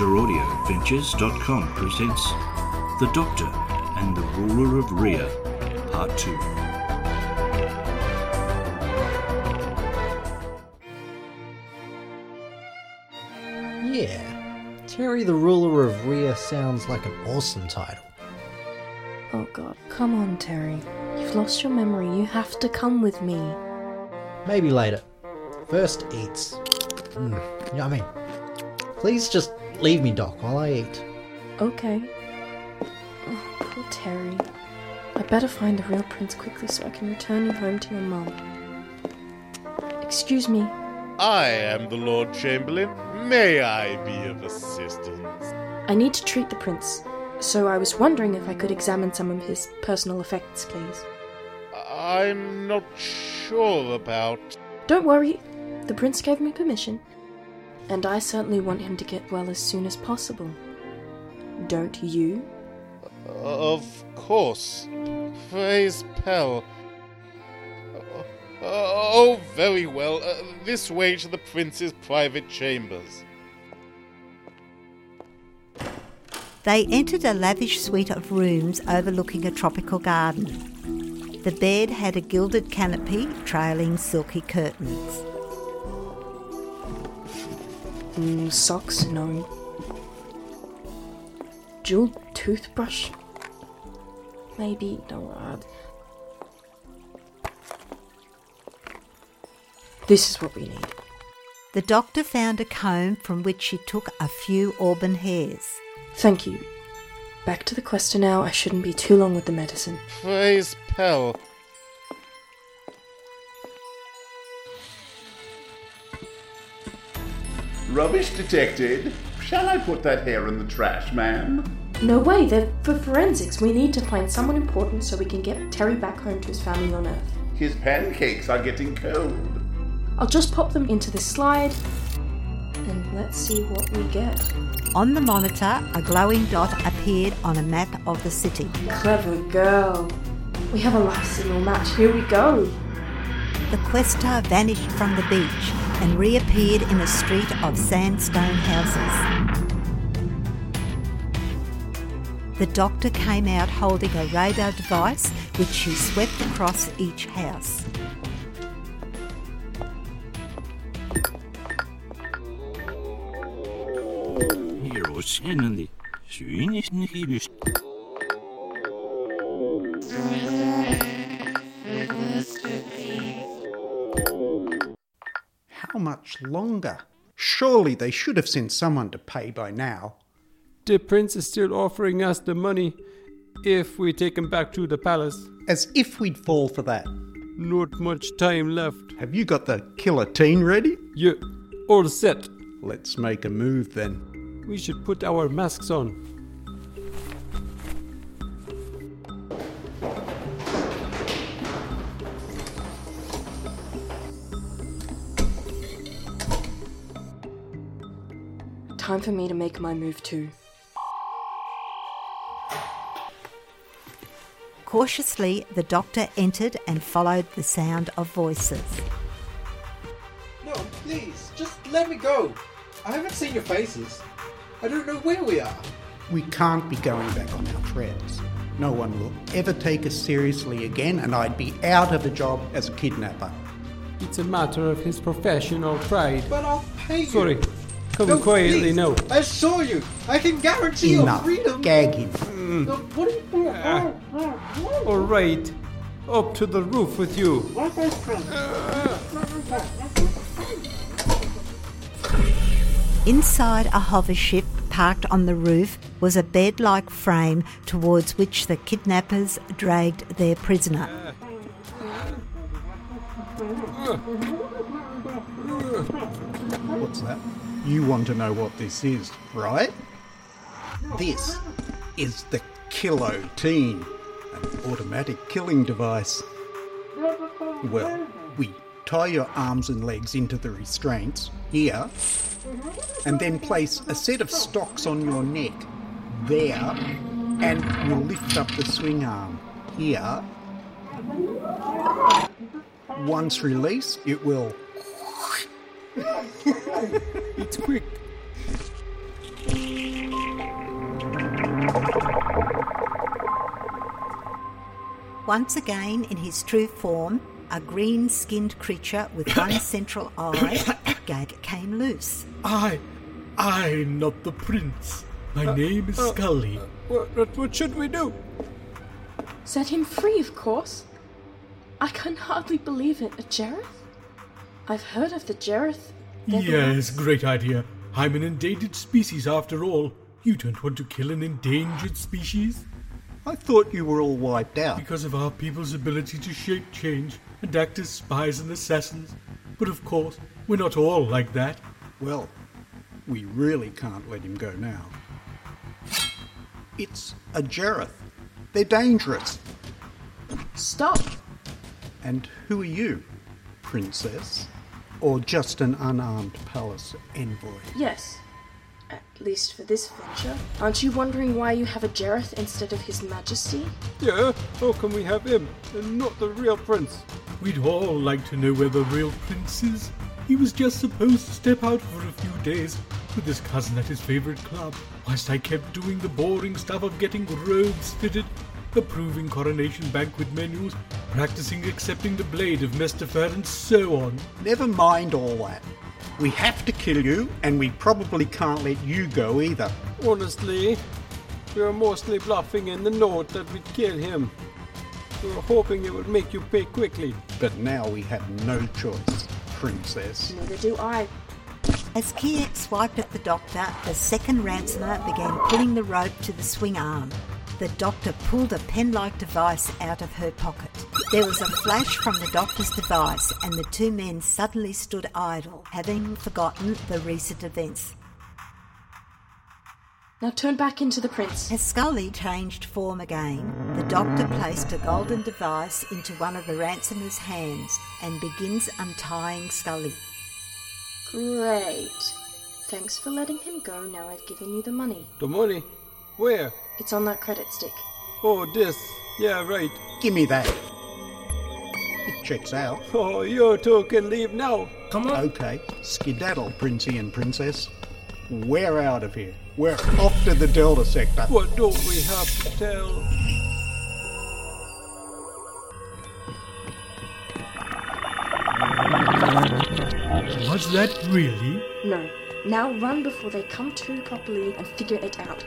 DrAudioAdventures.com presents The Doctor and the Ruler of Rhea, Part 2. Yeah, Terry the Ruler of Rhea sounds like an awesome title. Oh god, come on, Terry. You've lost your memory. You have to come with me. Maybe later. First eats. Mm, yummy. Please just leave me, Doc, while I eat. Okay. Oh, poor Terry. I better find the real prince quickly so I can return you home to your mum. Excuse me. I am the Lord Chamberlain. May I be of assistance? I need to treat the prince, so I was wondering if I could examine some of his personal effects, please. I'm not sure about. Don't worry, the prince gave me permission, and I certainly want him to get well as soon as possible. Don't you? Of course. Praise Pell. Oh, very well. Uh, this way to the prince's private chambers. They entered a lavish suite of rooms overlooking a tropical garden. The bed had a gilded canopy trailing silky curtains. Mm, socks? No. Jeweled toothbrush? Maybe. No. Uh, this is what we need. The doctor found a comb from which she took a few auburn hairs. Thank you. Back to the quester now. I shouldn't be too long with the medicine. Praise Pell. Rubbish detected. Shall I put that hair in the trash, ma'am? No way, they're for forensics. We need to find someone important so we can get Terry back home to his family on Earth. His pancakes are getting cold. I'll just pop them into the slide and let's see what we get. On the monitor, a glowing dot appeared on a map of the city. Clever girl. We have a life signal match. Here we go. The Questar vanished from the beach and reappeared in a street of sandstone houses. The doctor came out holding a radar device which she swept across each house. How much longer? Surely they should have sent someone to pay by now. The prince is still offering us the money if we take him back to the palace. As if we'd fall for that. Not much time left. Have you got the killer teen ready? Yeah, all set. Let's make a move then. We should put our masks on. Time for me to make my move too. Cautiously, the doctor entered and followed the sound of voices. No, please, just let me go. I haven't seen your faces. I don't know where we are. We can't be going back on our treads. No one will ever take us seriously again, and I'd be out of a job as a kidnapper. It's a matter of his professional pride. But I'll pay you. Sorry, come No, quietly please. now. I assure you, I can guarantee Enough. your freedom. Gag him. No, what are you doing? Mm. Uh, all right, up to the roof with you. Inside a hover ship parked on the roof was a bed like frame towards which the kidnappers dragged their prisoner. What's that? You want to know what this is, right? This is the Kilo Teen, an automatic killing device. Well, we tie your arms and legs into the restraints here, and then place a set of stocks on your neck there, and we'll lift up the swing arm here. Once released, it will It's quick. Once again, in his true form, a green skinned creature with one central eye gag came loose. I, I, am not the prince. My uh, name is uh, Scully. Uh, what, what, what should we do? Set him free, of course. I can hardly believe it. A Jareth? I've heard of the Jareth. Yes, great idea. I'm an endangered species after all. You don't want to kill an endangered species? I thought you were all wiped out. Because of our people's ability to shape change and act as spies and assassins. But of course, we're not all like that. Well, we really can't let him go now. It's a Jareth. They're dangerous. Stop! And who are you, princess? Or just an unarmed palace envoy? Yes. At least for this venture. Aren't you wondering why you have a Jareth instead of His Majesty? Yeah, how can we have him and not the real prince? We'd all like to know where the real prince is. He was just supposed to step out for a few days with his cousin at his favorite club, whilst I kept doing the boring stuff of getting robes fitted, approving coronation banquet menus, practicing accepting the blade of Mestifer, and so on. Never mind all that. We have to kill you, and we probably can't let you go either. Honestly, we were mostly bluffing in the note that we'd kill him. We were hoping it would make you pay quickly. But now we have no choice, princess. Neither do I. As Kiek swiped at the doctor, the second ransomer began pulling the rope to the swing arm. The doctor pulled a pen like device out of her pocket. There was a flash from the doctor's device, and the two men suddenly stood idle, having forgotten the recent events. Now turn back into the prince. As Scully changed form again, the doctor placed a golden device into one of the ransomer's hands and begins untying Scully. Great. Thanks for letting him go. Now I've given you the money. The money? Where? It's on that credit stick. Oh, this. Yeah, right. Give me that. It checks out. Oh, you two can leave now. Come on. Okay, skedaddle, princey and princess. We're out of here. We're off to the Delta sector. What don't we have to tell? Was that really? No. Now run before they come to properly and figure it out.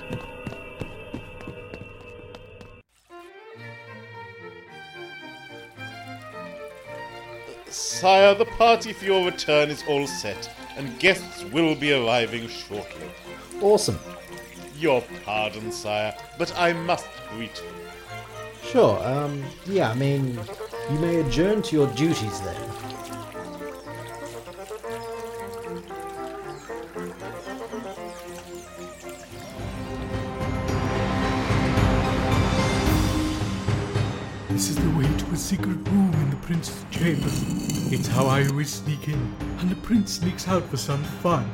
Sire, the party for your return is all set, and guests will be arriving shortly. Awesome. Your pardon, sire, but I must greet you. Sure, um, yeah, I mean, you may adjourn to your duties then. This is the way to a secret room in the prince's chamber. It's how I always sneak in, and the prince sneaks out for some fun.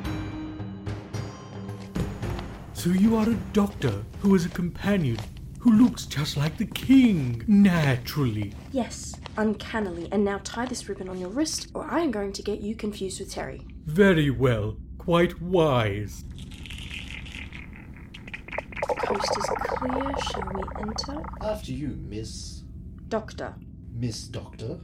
So you are a doctor who has a companion who looks just like the king, naturally. Yes, uncannily. And now tie this ribbon on your wrist, or I am going to get you confused with Terry. Very well, quite wise. The Coast is clear. Shall we enter? After you, Miss. Doctor. Miss Doctor.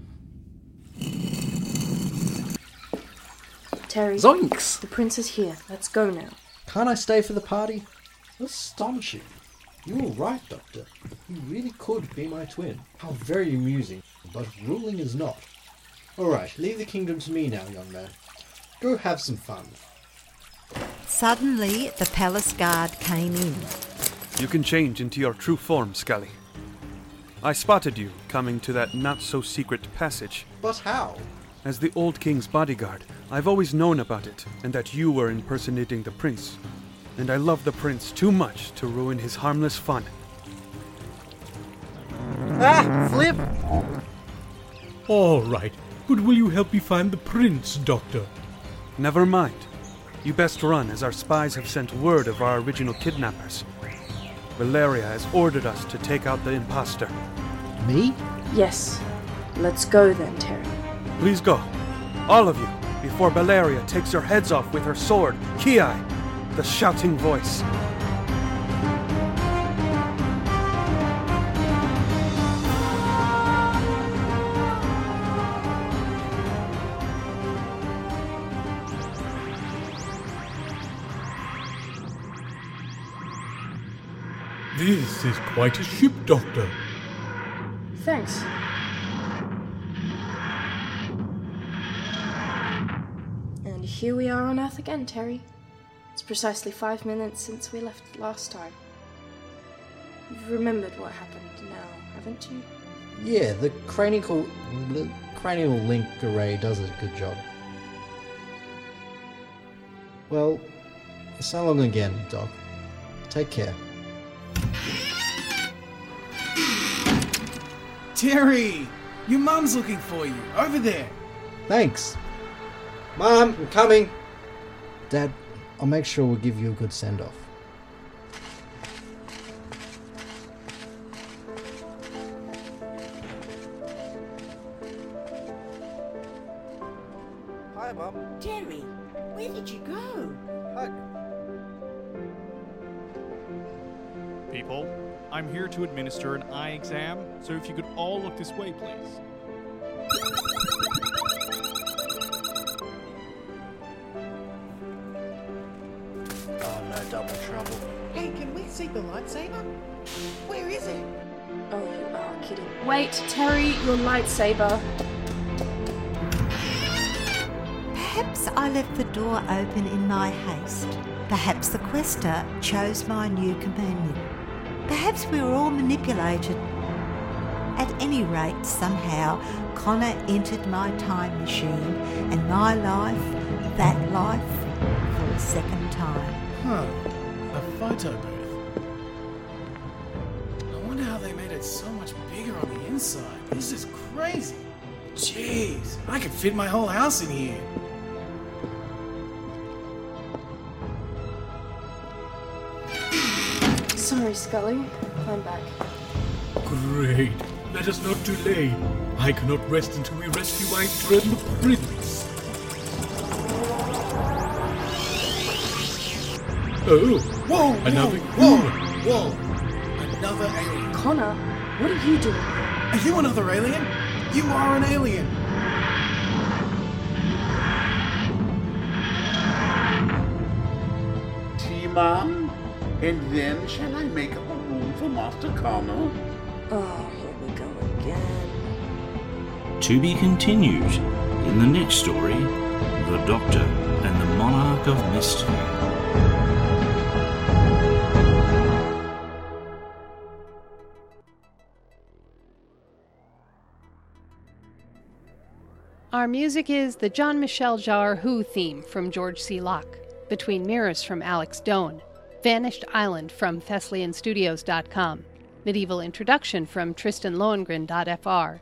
Terry. Zoinks! The prince is here. Let's go now. Can't I stay for the party? Astonishing. You were right, Doctor. You really could be my twin. How very amusing. But ruling is not. Alright, leave the kingdom to me now, young man. Go have some fun. Suddenly, the palace guard came in. You can change into your true form, Scully. I spotted you coming to that not so secret passage. But how? As the old king's bodyguard, I've always known about it and that you were impersonating the prince. And I love the prince too much to ruin his harmless fun. Ah! Flip! All right, but will you help me find the prince, doctor? Never mind. You best run, as our spies have sent word of our original kidnappers. Valeria has ordered us to take out the impostor. Me? Yes. Let's go then, Terry. Please go. All of you, before Valeria takes your heads off with her sword, Ki. the shouting voice. This is quite a ship, Doctor. Thanks. And here we are on Earth again, Terry. It's precisely five minutes since we left last time. You've remembered what happened now, haven't you? Yeah, the cranial, the cranial link array does a good job. Well, so long again, Doc. Take care. Terry! Your mum's looking for you, over there. Thanks. Mom, I'm coming. Dad, I'll make sure we'll give you a good send off. Hi, Mum. Terry, where did you go? Hug. People, I'm here to administer an eye exam, so if you could all look this way, please. Oh no, double trouble. Hey, can we see the lightsaber? Where is it? Oh, you are kidding. Wait, Terry, your lightsaber. Perhaps I left the door open in my haste. Perhaps the quester chose my new companion. Perhaps we were all manipulated. At any rate, somehow, Connor entered my time machine and my life, that life, for a second time. Huh. A photo booth. I wonder how they made it so much bigger on the inside. This is crazy. Jeez, I could fit my whole house in here. Sorry, Scully. I'm back. Great. Let us not delay. I cannot rest until we rescue my dreaded prince. Oh, Whoa, another whoa, whoa, whoa. Another alien. Connor, what are you doing? Are you another alien? You are an alien. Tea, Mum? And then shall I make up a room for Master Connor? Oh, here we go again. To be continued in the next story The Doctor and the Monarch of Mystery. Our music is the Jean-Michel Jarre Who theme from George C. Locke, Between Mirrors from Alex Doan, Vanished Island from ThessalianStudios.com, Medieval Introduction from TristanLohengrin.fr.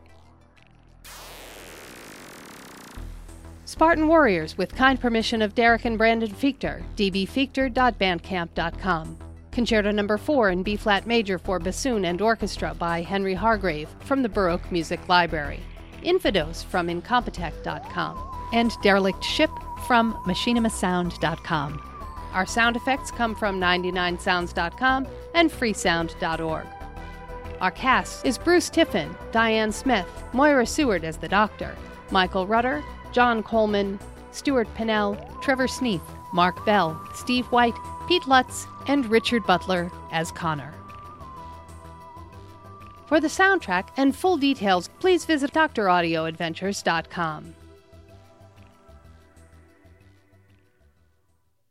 Spartan Warriors with kind permission of Derek and Brandon Fiechter, dbfiechter.bandcamp.com. Concerto Number 4 in B flat major for bassoon and orchestra by Henry Hargrave from the Baroque Music Library. Infados from Incompetech.com. And Derelict Ship from MachinimaSound.com. Our sound effects come from 99sounds.com and freesound.org. Our cast is Bruce Tiffin, Diane Smith, Moira Seward as the Doctor, Michael Rudder, John Coleman, Stuart Pinnell, Trevor Sneath, Mark Bell, Steve White, Pete Lutz, and Richard Butler as Connor. For the soundtrack and full details, please visit DrAudioAdventures.com.